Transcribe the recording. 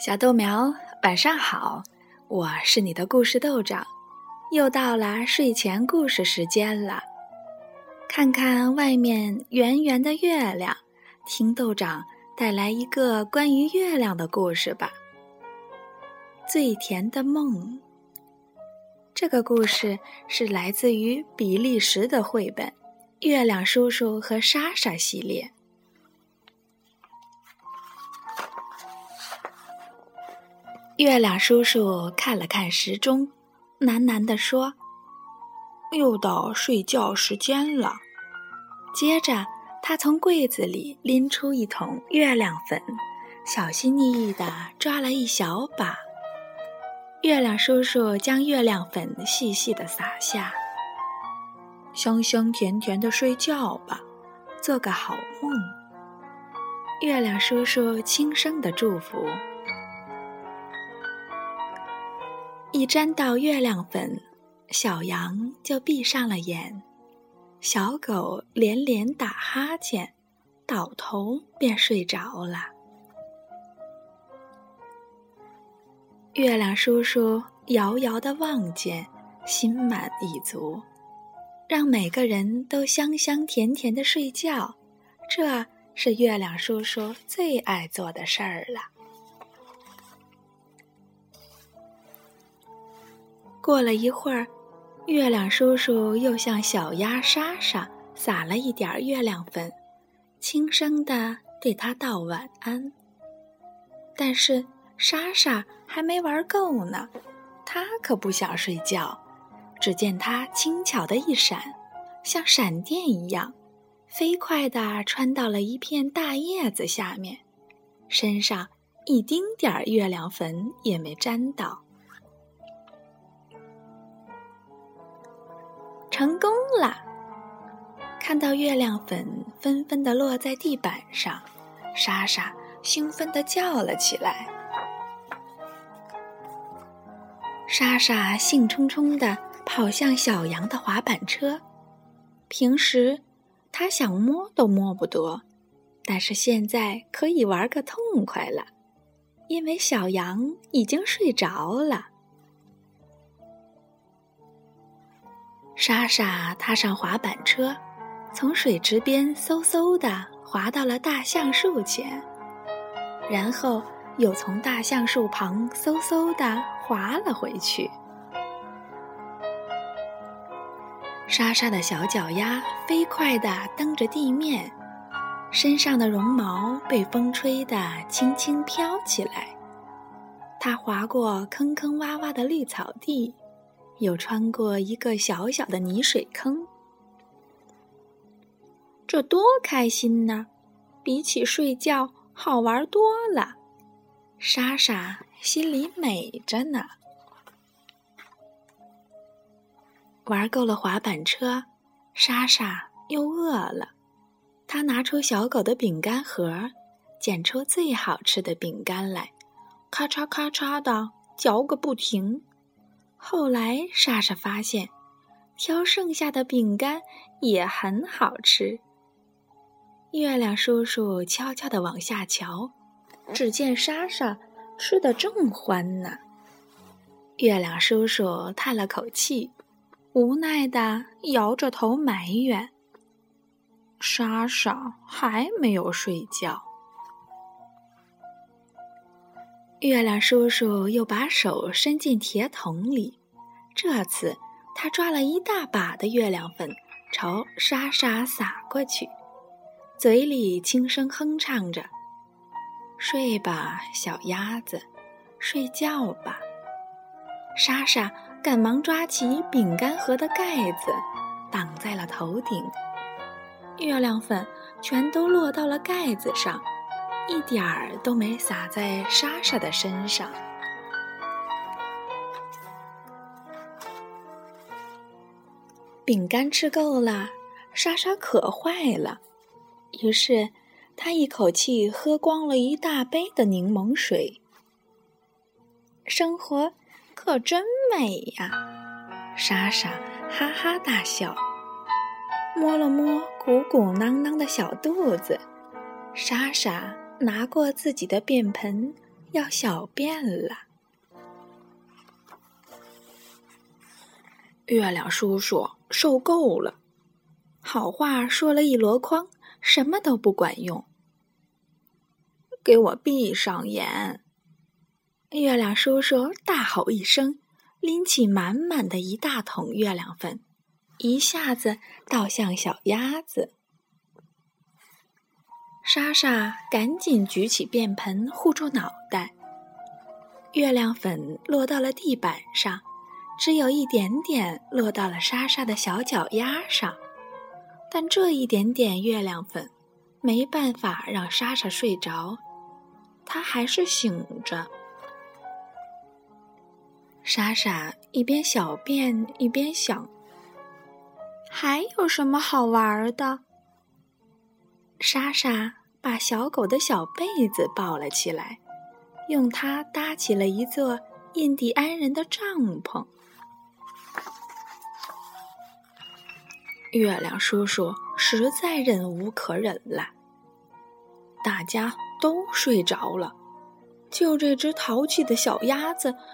小豆苗，晚上好！我是你的故事豆长，又到了睡前故事时间了。看看外面圆圆的月亮，听豆长带来一个关于月亮的故事吧。最甜的梦。这个故事是来自于比利时的绘本《月亮叔叔和莎莎》系列。月亮叔叔看了看时钟，喃喃地说：“又到睡觉时间了。”接着，他从柜子里拎出一桶月亮粉，小心翼翼地抓了一小把。月亮叔叔将月亮粉细细地撒下，香香甜甜的睡觉吧，做个好梦。月亮叔叔轻声的祝福。一沾到月亮粉，小羊就闭上了眼，小狗连连打哈欠，倒头便睡着了。月亮叔叔遥遥的望见，心满意足，让每个人都香香甜甜的睡觉，这是月亮叔叔最爱做的事儿了。过了一会儿，月亮叔叔又向小鸭莎莎撒了一点月亮粉，轻声地对它道晚安。但是莎莎还没玩够呢，她可不想睡觉。只见它轻巧的一闪，像闪电一样，飞快地穿到了一片大叶子下面，身上一丁点儿月亮粉也没沾到。成功了！看到月亮粉纷纷的落在地板上，莎莎兴奋的叫了起来。莎莎兴冲冲的跑向小羊的滑板车。平时她想摸都摸不得，但是现在可以玩个痛快了，因为小羊已经睡着了。莎莎踏上滑板车，从水池边嗖嗖地滑到了大橡树前，然后又从大橡树旁嗖嗖地滑了回去。莎莎的小脚丫飞快地蹬着地面，身上的绒毛被风吹得轻轻飘起来。它滑过坑坑洼洼的绿草地。又穿过一个小小的泥水坑，这多开心呢！比起睡觉好玩多了。莎莎心里美着呢。玩够了滑板车，莎莎又饿了。她拿出小狗的饼干盒，捡出最好吃的饼干来，咔嚓咔嚓的嚼个不停。后来，莎莎发现，挑剩下的饼干也很好吃。月亮叔叔悄悄地往下瞧，只见莎莎吃得正欢呢。月亮叔叔叹了口气，无奈地摇着头埋怨：“莎莎还没有睡觉。”月亮叔叔又把手伸进铁桶里，这次他抓了一大把的月亮粉，朝莎莎撒过去，嘴里轻声哼唱着：“睡吧，小鸭子，睡觉吧。”莎莎赶忙抓起饼干盒的盖子，挡在了头顶，月亮粉全都落到了盖子上。一点儿都没洒在莎莎的身上。饼干吃够了，莎莎渴坏了，于是她一口气喝光了一大杯的柠檬水。生活可真美呀！莎莎哈哈大笑，摸了摸鼓鼓囊囊的小肚子，莎莎。拿过自己的便盆，要小便了。月亮叔叔受够了，好话说了一箩筐，什么都不管用。给我闭上眼！月亮叔叔大吼一声，拎起满满的一大桶月亮粉，一下子倒向小鸭子。莎莎赶紧举起便盆护住脑袋，月亮粉落到了地板上，只有一点点落到了莎莎的小脚丫上，但这一点点月亮粉没办法让莎莎睡着。他还是醒着。莎莎一边小便一边想：“还有什么好玩的？”莎莎把小狗的小被子抱了起来，用它搭起了一座印第安人的帐篷。月亮叔叔实在忍无可忍了，大家。都睡着了，就这只淘气的小鸭子